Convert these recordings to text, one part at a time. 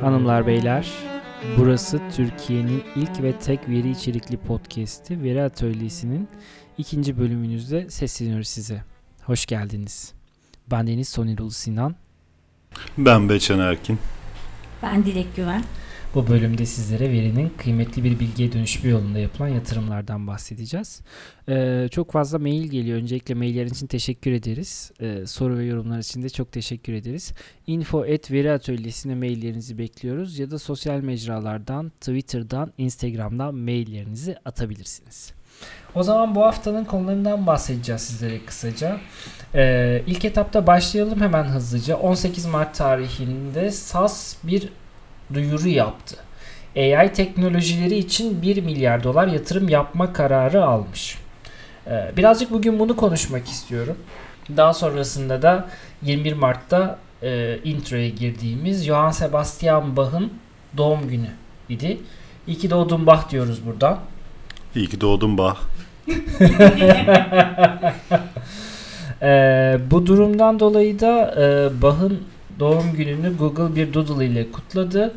Hanımlar beyler, burası Türkiye'nin ilk ve tek veri içerikli podcast'i Veri Atölyesi'nin ikinci bölümünüzde sesleniyoruz size. Hoş geldiniz. Ben Deniz Sonirul Sinan. Ben Beçen Erkin. Ben Dilek Güven. Bu bölümde sizlere verinin kıymetli bir bilgiye dönüşme yolunda yapılan yatırımlardan bahsedeceğiz. Ee, çok fazla mail geliyor. Öncelikle maillerin için teşekkür ederiz. Ee, soru ve yorumlar için de çok teşekkür ederiz. Info at veri atölyesine maillerinizi bekliyoruz ya da sosyal mecralardan, Twitter'dan, Instagram'dan maillerinizi atabilirsiniz. O zaman bu haftanın konularından bahsedeceğiz sizlere kısaca. Ee, ilk etapta başlayalım hemen hızlıca. 18 Mart tarihinde SAS bir duyuru yaptı. AI teknolojileri için 1 milyar dolar yatırım yapma kararı almış. Ee, birazcık bugün bunu konuşmak istiyorum. Daha sonrasında da 21 Mart'ta e, introya girdiğimiz Johann Sebastian Bach'ın doğum günü idi. İyi ki doğdun Bach diyoruz buradan. İyi ki doğdun Bah. Ee, bu durumdan dolayı da e, Bach'ın doğum gününü Google bir Doodle ile kutladı.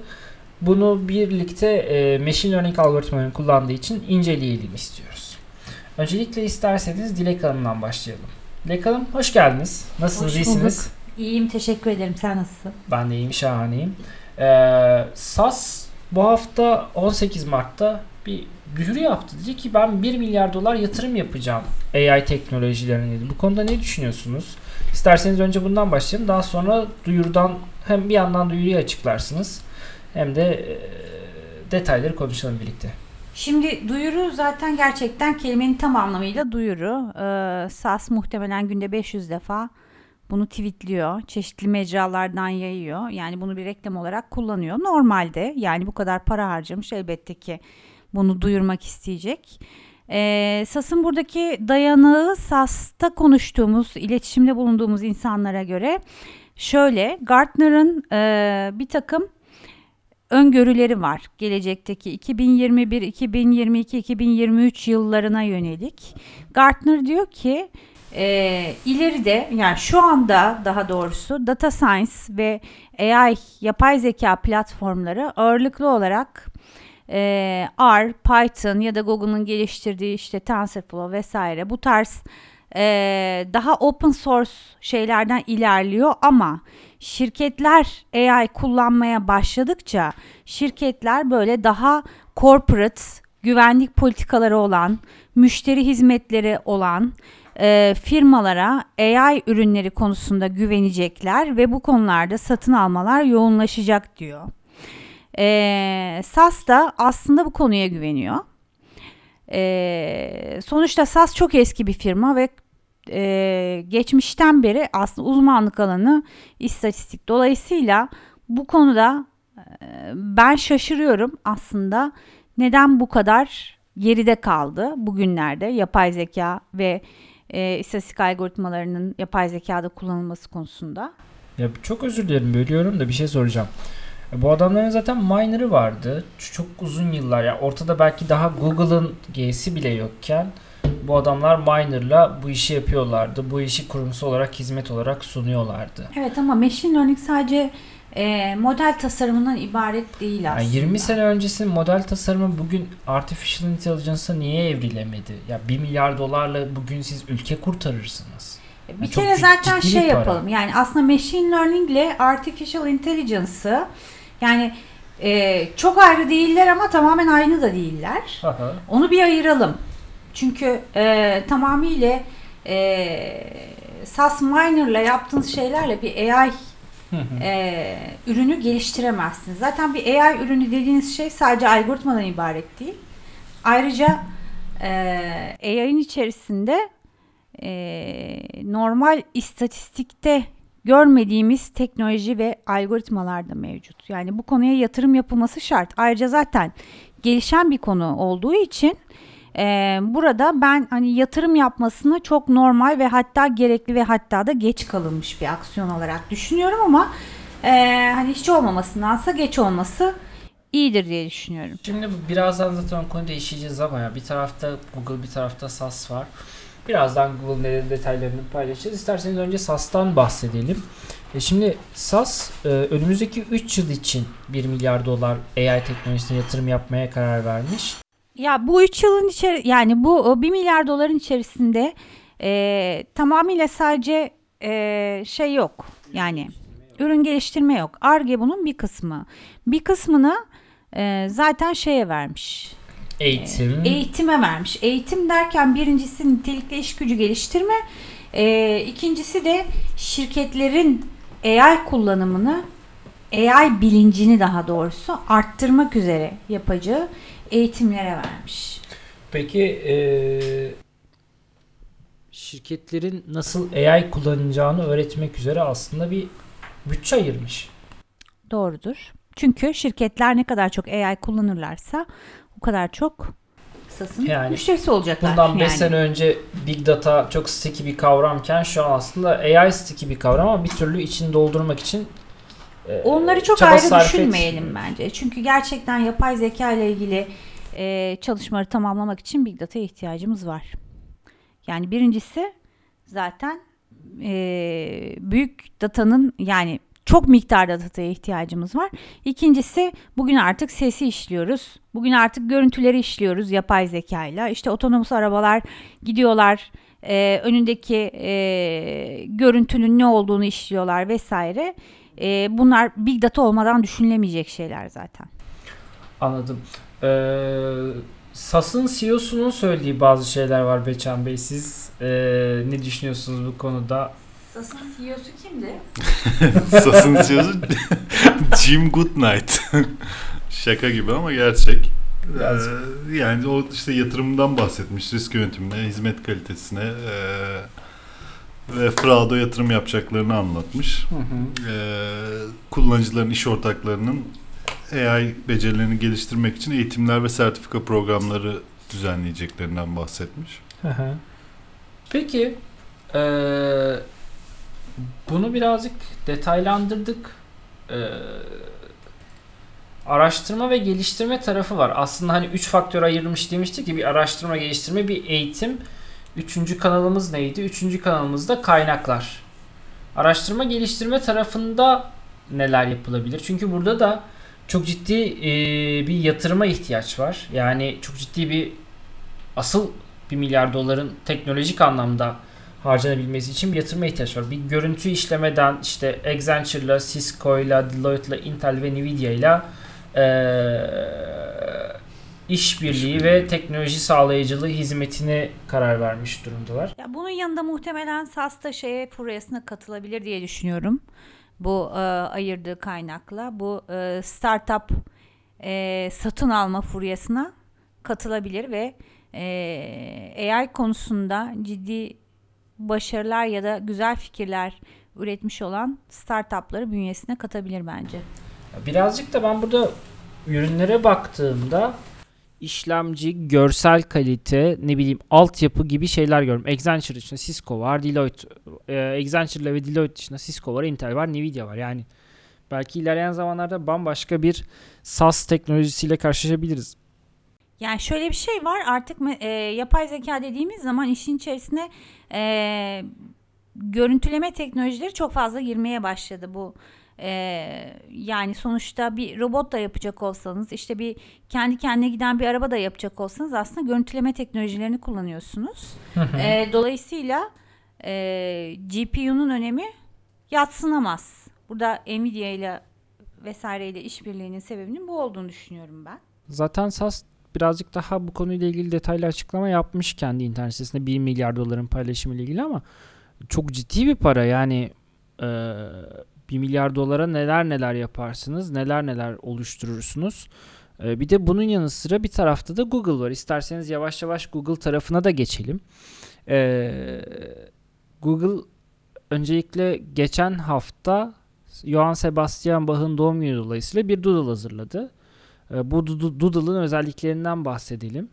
Bunu birlikte e, machine learning algoritmalarını kullandığı için inceleyelim istiyoruz. Öncelikle isterseniz Dilek Hanım'dan başlayalım. Dilek Hanım hoş geldiniz. Nasılsınız? Hoş iyisiniz? İyiyim teşekkür ederim. Sen nasılsın? Ben de iyiyim, şahaneyim. Ee, SAS bu hafta 18 Mart'ta bir duyuru yaptı. Dedi ki ben 1 milyar dolar yatırım yapacağım AI teknolojilerine dedi. Bu konuda ne düşünüyorsunuz? İsterseniz önce bundan başlayalım. Daha sonra duyurudan hem bir yandan duyuruyu açıklarsınız hem de e, detayları konuşalım birlikte. Şimdi duyuru zaten gerçekten kelimenin tam anlamıyla duyuru. Ee, SAS muhtemelen günde 500 defa bunu tweetliyor. Çeşitli mecralardan yayıyor. Yani bunu bir reklam olarak kullanıyor. Normalde yani bu kadar para harcamış elbette ki bunu duyurmak isteyecek. Ee, SAS'ın buradaki dayanağı SAS'ta konuştuğumuz, iletişimde bulunduğumuz insanlara göre şöyle Gartner'ın e, bir takım öngörüleri var. Gelecekteki 2021, 2022, 2023 yıllarına yönelik. Gartner diyor ki e, ileride yani şu anda daha doğrusu data science ve AI yapay zeka platformları ağırlıklı olarak e, R, Python ya da Google'ın geliştirdiği işte TensorFlow vesaire bu tarz e, daha open source şeylerden ilerliyor ama şirketler AI kullanmaya başladıkça şirketler böyle daha corporate güvenlik politikaları olan, müşteri hizmetleri olan e, firmalara AI ürünleri konusunda güvenecekler ve bu konularda satın almalar yoğunlaşacak diyor. E, SAS da aslında bu konuya güveniyor. E, sonuçta SAS çok eski bir firma ve e, geçmişten beri aslında uzmanlık alanı istatistik. Dolayısıyla bu konuda e, ben şaşırıyorum aslında neden bu kadar geride kaldı bugünlerde yapay zeka ve e, istatistik algoritmalarının yapay zekada kullanılması konusunda. Ya çok özür dilerim bölüyorum da bir şey soracağım. Bu adamların zaten miner'ı vardı. Çok uzun yıllar ya ortada belki daha Google'ın G'si bile yokken bu adamlar miner'la bu işi yapıyorlardı. Bu işi kurumsal olarak hizmet olarak sunuyorlardı. Evet ama machine learning sadece e, model tasarımından ibaret değil aslında. Yani 20 sene öncesinin model tasarımı bugün artificial intelligence'a niye evrilemedi? Ya 1 milyar dolarla bugün siz ülke kurtarırsınız. Bir Yani çok kere zaten şey bir para. yapalım. Yani aslında machine learning ile artificial intelligence'ı yani e, çok ayrı değiller ama tamamen aynı da değiller. Aha. Onu bir ayıralım. Çünkü e, tamamıyla e, SAS Miner'la yaptığınız şeylerle bir AI e, ürünü geliştiremezsiniz. Zaten bir AI ürünü dediğiniz şey sadece algoritmadan ibaret değil. Ayrıca e, AI'nin içerisinde e, normal istatistikte görmediğimiz teknoloji ve algoritmalar da mevcut. Yani bu konuya yatırım yapılması şart. Ayrıca zaten gelişen bir konu olduğu için e, burada ben hani yatırım yapmasını çok normal ve hatta gerekli ve hatta da geç kalınmış bir aksiyon olarak düşünüyorum ama e, hani hiç olmamasındansa geç olması iyidir diye düşünüyorum. Şimdi birazdan zaten o konuda işleyeceğiz ama ya bir tarafta Google bir tarafta SAS var. Birazdan Google detaylarını paylaşacağız. İsterseniz önce SaaS'tan bahsedelim. E şimdi SaaS e, önümüzdeki 3 yıl için 1 milyar dolar AI teknolojisine yatırım yapmaya karar vermiş. Ya bu 3 yılın içeri yani bu o 1 milyar doların içerisinde e, tamamıyla sadece e, şey yok. Yani ürün geliştirme yok. Arge bunun bir kısmı. Bir kısmını e, zaten şeye vermiş. Eğitim. Eğitime vermiş. Eğitim derken birincisi nitelikli iş gücü geliştirme. E, ikincisi de şirketlerin AI kullanımını AI bilincini daha doğrusu arttırmak üzere yapacağı eğitimlere vermiş. Peki e, şirketlerin nasıl AI kullanacağını öğretmek üzere aslında bir bütçe ayırmış. Doğrudur. Çünkü şirketler ne kadar çok AI kullanırlarsa o kadar çok SaaS'ın Yani müşterisi olacaklar. Bundan 5 yani. sene önce Big Data çok sticky bir kavramken şu an aslında AI sticky bir kavram ama bir türlü içini doldurmak için e, Onları çok çaba ayrı düşünmeyelim bence. Çünkü gerçekten yapay zeka ile ilgili e, çalışmaları tamamlamak için Big Data'ya ihtiyacımız var. Yani birincisi zaten e, büyük datanın yani çok miktarda dataya ihtiyacımız var. İkincisi bugün artık sesi işliyoruz. Bugün artık görüntüleri işliyoruz yapay zekayla. İşte otonomuz arabalar gidiyorlar. e, önündeki e, görüntünün ne olduğunu işliyorlar vesaire. E, bunlar big data olmadan düşünülemeyecek şeyler zaten. Anladım. Ee, SaaS'ın CEO'sunun söylediği bazı şeyler var Beçen Bey. Siz e, ne düşünüyorsunuz bu konuda? SaaS'ın CEO'su kimdi? Sas'ın CEO'su Jim Goodnight. Şaka gibi ama gerçek. Ee, yani o işte yatırımdan bahsetmiş. Risk yönetimine, hizmet kalitesine e, ve Fraudo yatırım yapacaklarını anlatmış. Ee, kullanıcıların, iş ortaklarının AI becerilerini geliştirmek için eğitimler ve sertifika programları düzenleyeceklerinden bahsetmiş. Hı hı. Peki eee, bunu birazcık detaylandırdık. Eee, araştırma ve geliştirme tarafı var. Aslında hani üç faktör ayırmış demiştik ki bir araştırma, geliştirme, bir eğitim. Üçüncü kanalımız neydi? Üçüncü kanalımız da kaynaklar. Araştırma geliştirme tarafında neler yapılabilir? Çünkü burada da çok ciddi eee, bir yatırıma ihtiyaç var. Yani çok ciddi bir asıl 1 milyar doların teknolojik anlamda harcanabilmesi için bir yatırıma ihtiyaç var. Bir görüntü işlemeden işte Accenture'la, Cisco'yla, Deloitte'la, Intel ve Nvidia'yla eee işbirliği ve teknoloji sağlayıcılığı hizmetine karar vermiş durumdalar. Ya bunun yanında muhtemelen SAS da şeye furyasına katılabilir diye düşünüyorum. Bu e, ayırdığı kaynakla bu e, startup e, satın alma furyasına katılabilir ve e, AI konusunda ciddi başarılar ya da güzel fikirler üretmiş olan startupları bünyesine katabilir bence. Birazcık da ben burada ürünlere baktığımda işlemci, görsel kalite, ne bileyim altyapı gibi şeyler görüyorum. Accenture dışında Cisco var, Deloitte, e, Accenture ve Deloitte dışında Cisco var, Intel var, Nvidia var. Yani belki ilerleyen zamanlarda bambaşka bir SaaS teknolojisiyle karşılaşabiliriz. Yani şöyle bir şey var artık e, yapay zeka dediğimiz zaman işin içerisine e, görüntüleme teknolojileri çok fazla girmeye başladı bu. e, yani sonuçta bir robot da yapacak olsanız işte bir kendi kendine giden bir araba da yapacak olsanız aslında görüntüleme teknolojilerini kullanıyorsunuz. E, dolayısıyla e, GPU'nun önemi yatsınamaz. Burada Nvidia ile vesaireyle işbirliğinin sebebinin bu olduğunu düşünüyorum ben. Zaten SAS birazcık daha bu konuyla ilgili detaylı açıklama yapmış kendi internet sitesinde 1 milyar doların paylaşımı ile ilgili ama çok ciddi bir para yani e, 1 milyar dolara neler neler yaparsınız neler neler oluşturursunuz. E, bir de bunun yanı sıra bir tarafta da Google var. İsterseniz yavaş yavaş Google tarafına da geçelim. E, Google öncelikle geçen hafta Johann Sebastian Bach'ın doğum günü dolayısıyla bir doodle hazırladı. E, Bu Doodle- Doodle'ın özelliklerinden bahsedelim.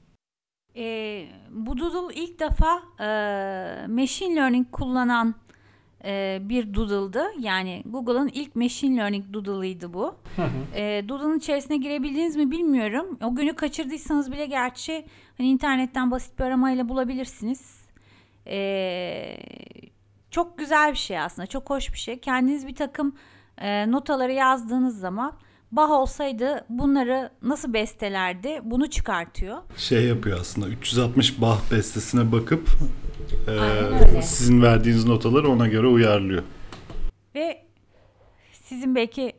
E, bu Doodle ilk defa e, machine learning kullanan e, bir Doodle'dı. Yani Google'ın ilk machine learning Doodle'ıydı bu. E, Doodle'ın içerisine girebildiniz mi bilmiyorum. O günü kaçırdıysanız bile gerçi hani internetten basit bir aramayla bulabilirsiniz. Ee, çok güzel bir şey aslında. Çok hoş bir şey. Kendiniz bir takım e, notaları yazdığınız zaman Bach olsaydı bunları nasıl bestelerdi bunu çıkartıyor. Şey yapıyor aslında 360 Bach bestesine bakıp e, sizin verdiğiniz notaları ona göre uyarlıyor. Ve sizin belki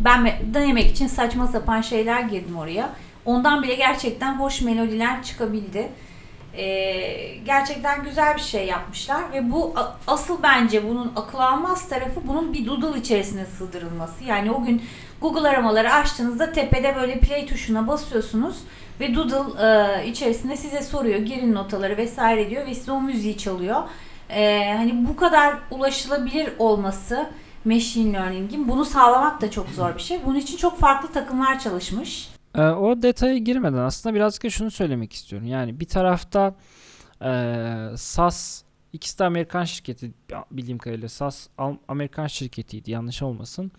ben me- denemek için saçma sapan şeyler girdim oraya. Ondan bile gerçekten hoş melodiler çıkabildi. Ee, gerçekten güzel bir şey yapmışlar ve bu asıl bence bunun akıl almaz tarafı bunun bir doodle içerisine sığdırılması. Yani o gün Google aramaları açtığınızda tepede böyle play tuşuna basıyorsunuz ve doodle e, içerisinde size soruyor girin notaları vesaire diyor ve size o müziği çalıyor. Ee, hani bu kadar ulaşılabilir olması machine learning'in bunu sağlamak da çok zor bir şey. Bunun için çok farklı takımlar çalışmış. Ee, o detaya girmeden aslında birazcık şunu söylemek istiyorum. Yani bir tarafta eee SAS ikisi de Amerikan şirketi bildiğim kadarıyla SAS Amerikan şirketiydi yanlış olmasın.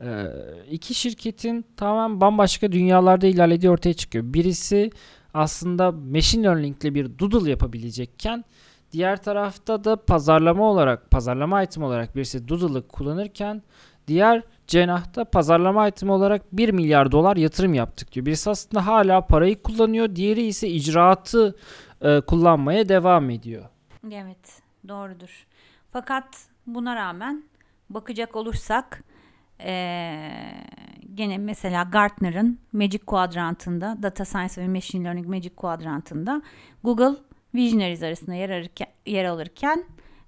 Eee iki şirketin tamamen bambaşka dünyalarda ilerlediği ortaya çıkıyor. Birisi aslında machine learning ile bir doodle yapabilecekken diğer tarafta da pazarlama olarak pazarlama item olarak birisi doodle'ı kullanırken diğer cenahta pazarlama itemi olarak 1 milyar dolar yatırım yaptık diyor. Birisi aslında hala parayı kullanıyor. Diğeri ise icraatı e, kullanmaya devam ediyor. Evet, doğrudur. Fakat buna rağmen bakacak olursak eee, gene mesela Gartner'ın Magic Quadrant'ında Data Science ve Machine Learning Magic Quadrant'ında Google Visionaries arasında yer, alırken, yer alırken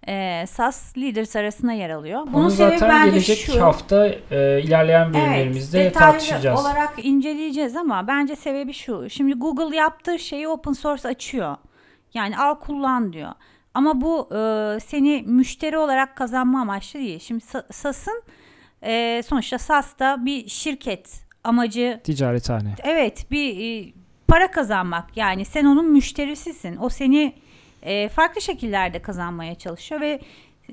eee, SAS Leaders arasında yer alıyor. Bunun Bunu sebebi zaten bence gelecek şu. hafta e, ilerleyen bölümlerimizde evet, tartışacağız. olarak inceleyeceğiz ama bence sebebi şu. Şimdi Google yaptığı şeyi open source açıyor. Yani al kullan diyor. Ama bu e, seni müşteri olarak kazanma amaçlı değil. Şimdi Sa- SaaS'ın e, sonuçta SaaS da bir şirket amacı Ticarethane. evet bir e, para kazanmak yani sen onun müşterisisin. O seni e, farklı şekillerde kazanmaya çalışıyor ve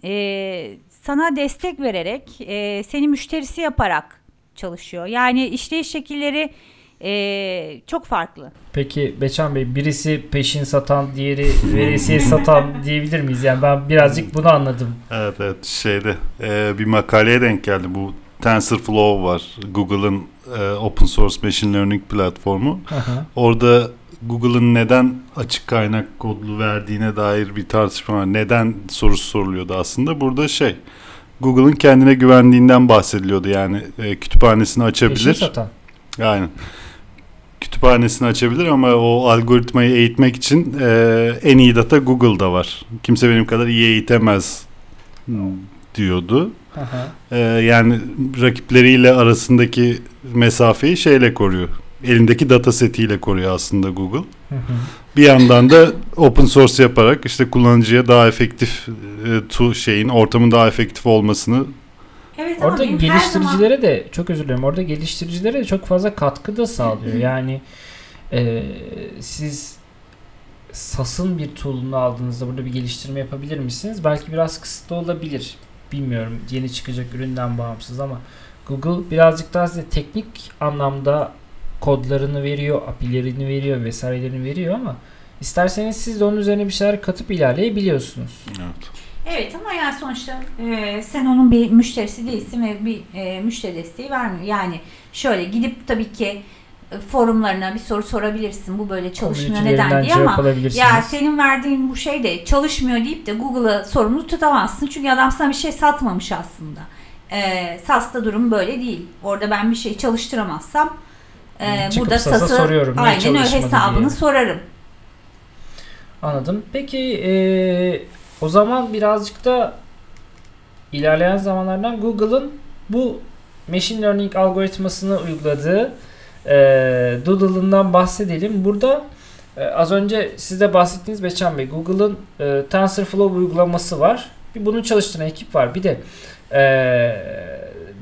e, sana destek vererek e, seni müşterisi yaparak çalışıyor. Yani işleyiş şekilleri e, çok farklı. Peki Beçan Bey birisi peşin satan diğeri veresiye satan diyebilir miyiz? Yani ben birazcık bunu anladım. Evet evet şeyde e, bir makaleye denk geldi bu TensorFlow var Google'ın e, open source machine learning platformu. Hı. Orada Google'ın neden açık kaynak kodlu verdiğine dair bir tartışma var. Neden sorusu soruluyordu aslında. Burada şey Google'ın kendine güvendiğinden bahsediliyordu. Yani e, kütüphanesini açabilir. satan. Aynen. Kütüphanesini açabilir ama o algoritmayı eğitmek için e, en iyi data Google'da var. Kimse benim kadar iyi eğitemez diyordu. Hı. E, yani rakipleriyle arasındaki mesafeyi şeyle koruyor. Elindeki data setiyle koruyor aslında Google. Hı hı. Bir yandan da open source yaparak işte kullanıcıya daha efektif e, tu şeyin ortamın daha efektif olmasını Evet Orada her zaman- geliştiricilere de çok özür dilerim. Orada geliştiricilere de çok fazla katkı da sağlıyor. Yani e, siz SAS'ın bir tool'unu aldığınızda burada bir geliştirme yapabilir misiniz? Belki biraz kısıtlı olabilir. Bilmiyorum yeni çıkacak üründen bağımsız ama Google birazcık daha size teknik anlamda kodlarını veriyor, API'lerini veriyor vesairelerini veriyor ama isterseniz siz de onun üzerine bir şeyler katıp ilerleyebiliyorsunuz. evet. Evet ama yani sonuçta e, sen onun bir müşterisi değilsin ve bir e, müşteri desteği vermiyor. Yani şöyle gidip tabii ki e, forumlarına bir soru sorabilirsin. Bu böyle çalışmıyor neden diye ama ya senin verdiğin bu şey de çalışmıyor deyip de Google'a sorumlu tutamazsın. Çünkü adam sana bir şey satmamış aslında. E, SaaS'ta durum böyle değil. Orada ben bir şey çalıştıramazsam e, Çıkıp burada SaaS'a SaaS'ı soruyorum, aynen öyle hesabını diye. sorarım. Anladım. Peki eee, o zaman birazcık da ilerleyen zamanlardan Google'ın bu machine learning algoritmasını uyguladığı eee Doodle'ından bahsedelim. Burada e, az önce siz de bahsettiğiniz Beçan Bey Google'ın e, TensorFlow uygulaması var. Bir bunun çalıştıran ekip var. Bir de e,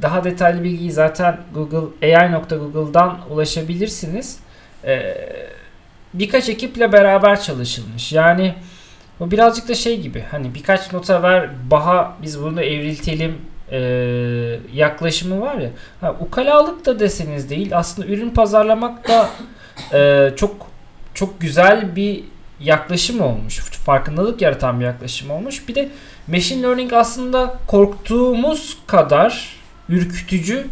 daha detaylı bilgiyi zaten Google AI.google'dan ulaşabilirsiniz. E, birkaç ekiple beraber çalışılmış. Yani bu birazcık da şey gibi hani birkaç nota ver baha biz bunu evriltelim e, yaklaşımı var ya. Ha, ukalalık da deseniz değil aslında ürün pazarlamak da e, çok çok güzel bir yaklaşım olmuş. Farkındalık yaratan bir yaklaşım olmuş. Bir de machine learning aslında korktuğumuz kadar ürkütücü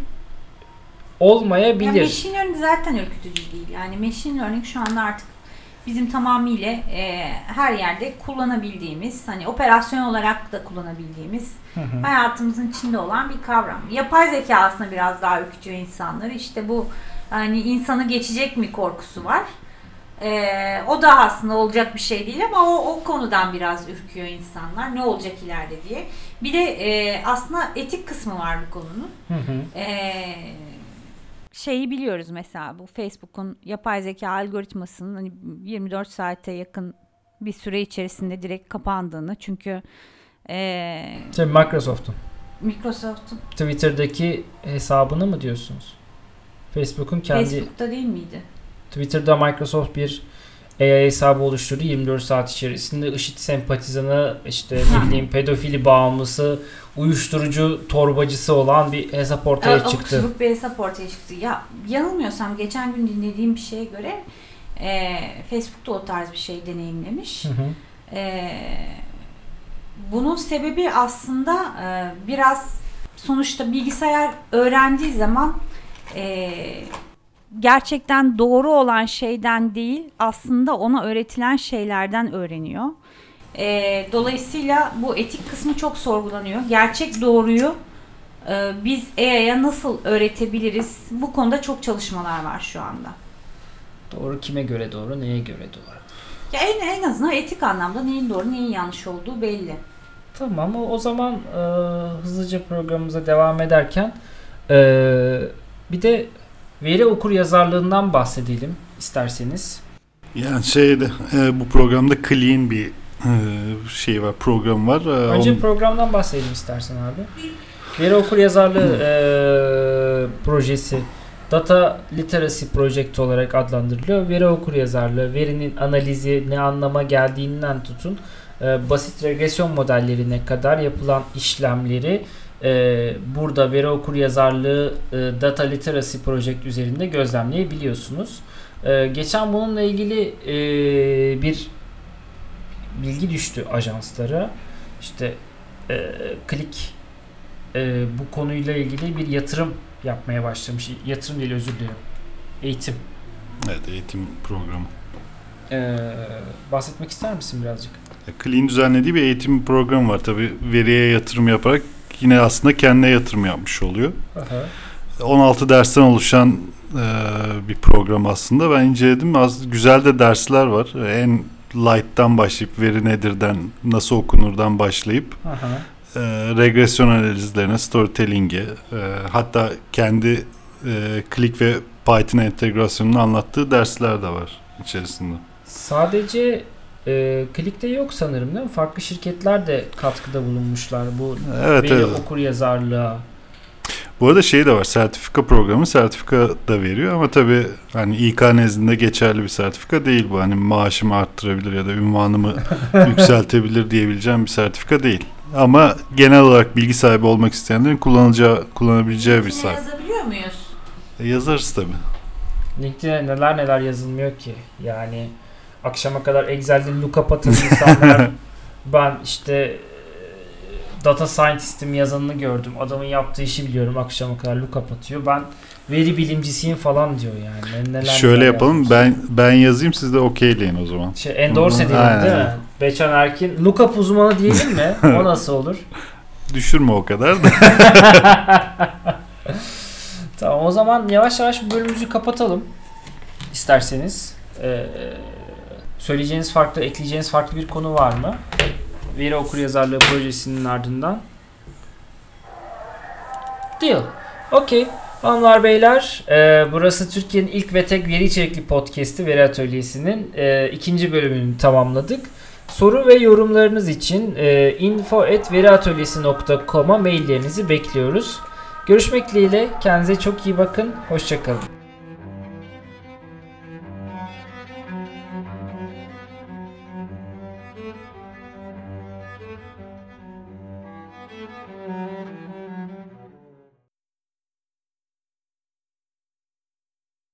olmayabilir. Yani machine learning zaten ürkütücü değil. Yani machine learning şu anda artık bizim tamamıyla e, her yerde kullanabildiğimiz, hani operasyon olarak da kullanabildiğimiz, Hı hı. hayatımızın içinde olan bir kavram. Yapay zeka aslında biraz daha ürkütüyor insanları. İşte bu hani insanı geçecek mi korkusu var. E, o da aslında olacak bir şey değil ama o, o konudan biraz ürküyor insanlar. Ne olacak ileride diye. Bir de e, aslında etik kısmı var bu konunun. Hı hı. Ee, şeyi biliyoruz mesela bu Facebook'un yapay zeka algoritmasının hani 24 saate yakın bir süre içerisinde direkt kapandığını çünkü Tabii Microsoft'un Microsoft'un Twitter'daki hesabını mı diyorsunuz? Facebook'un kendi Facebook'ta değil miydi? Twitter'da Microsoft bir AI hesabı oluşturdu 24 saat içerisinde IŞİD sempatizanı işte ne bileyim pedofili bağımlısı uyuşturucu torbacısı olan bir hesap ortaya Abuk çıktı. bir hesap ortaya çıktı. Ya yanılmıyorsam geçen gün dinlediğim bir şeye göre ee, Facebook'ta o tarz bir şey deneyimlemiş. Hı hı. Ee, bunun sebebi aslında e, biraz sonuçta bilgisayar öğrendiği zaman e, gerçekten doğru olan şeyden değil aslında ona öğretilen şeylerden öğreniyor. E, dolayısıyla bu etik kısmı çok sorgulanıyor. Gerçek doğruyu e, biz AI'ya nasıl öğretebiliriz? Bu konuda çok çalışmalar var şu anda. Doğru kime göre doğru, neye göre doğru? Ya en, en azından etik anlamda neyin doğru neyin yanlış olduğu belli. Tamam o, o zaman e, hızlıca programımıza devam ederken e, bir de veri okur yazarlığından bahsedelim isterseniz. Yani şeyde e, bu programda clean bir e, şey var, program var. E, Önce onun- programdan bahsedelim istersen abi. Veri okur yazarlığı e, projesi Data Literacy Project olarak adlandırılıyor. Veri okur yazarlığı, verinin analizi, ne anlama geldiğinden tutun e, basit regresyon modellerine kadar yapılan işlemleri e, burada veri okur yazarlığı e, Data Literacy Project üzerinde gözlemleyebiliyorsunuz. E, geçen bununla ilgili e, bir bilgi düştü ajanslara. İşte e, Klik e, bu konuyla ilgili bir yatırım yapmaya başlamış. Yatırım değil özür dilerim. Eğitim. Evet, eğitim programı. E, bahsetmek ister misin birazcık? Ya, Clean düzenlediği bir eğitim programı var. Tabii veriye yatırım yaparak yine aslında kendine yatırım yapmış oluyor. Aha. 16 dersten oluşan e, bir program aslında. Ben inceledim. Az güzel de dersler var. En light'tan başlayıp veri nedirden, nasıl okunurdan başlayıp Aha. e, regresyon analizlerine, storytelling'e, e, hatta kendi e, Click ve Python entegrasyonunu anlattığı dersler de var içerisinde. Sadece e, Klik'te yok sanırım değil mi? Farklı şirketler de katkıda bulunmuşlar bu Evet, veri evet. okur yazarlığa. Bu arada şey de var. Sertifika programı sertifika da veriyor ama tabii hani İK nezdinde geçerli bir sertifika değil bu. Hani maaşımı arttırabilir ya da ünvanımı yükseltebilir diyebileceğim bir sertifika değil. Ama genel olarak bilgi sahibi olmak isteyenlerin kullanacağı, kullanabileceği bir sayfa. yazabiliyor muyuz? E, yazarız tabii. LinkedIn'e neler neler yazılmıyor ki. Yani akşama kadar Excel'de lookup atan insanlar ben işte e, data scientist'im yazanını gördüm. Adamın yaptığı işi biliyorum akşama kadar lookup atıyor. Ben veri bilimcisiyim falan diyor yani. Neler Şöyle yapalım. yazmış. Ben ben yazayım siz de okeyleyin o zaman. şey endorse edelim aynen. değil mi? Beçan Erkin lookup uzmanı diyelim mi? o nasıl olur? Düşürme o kadar da. Tamam o zaman yavaş yavaş bu bölümümüzü kapatalım. İsterseniz. Ee, söyleyeceğiniz farklı, ekleyeceğiniz farklı bir konu var mı? Veri okur yazarlığı projesinin ardından. Deal. Okey. Hanımlar beyler e, burası Türkiye'nin ilk ve tek veri içerikli podcast'i Veri Atölyesi'nin e, ikinci bölümünü tamamladık. Soru ve yorumlarınız için e, info.veriatölyesi.com'a maillerinizi bekliyoruz. Görüşmek dileğiyle. Kendinize çok iyi bakın. Hoşçakalın.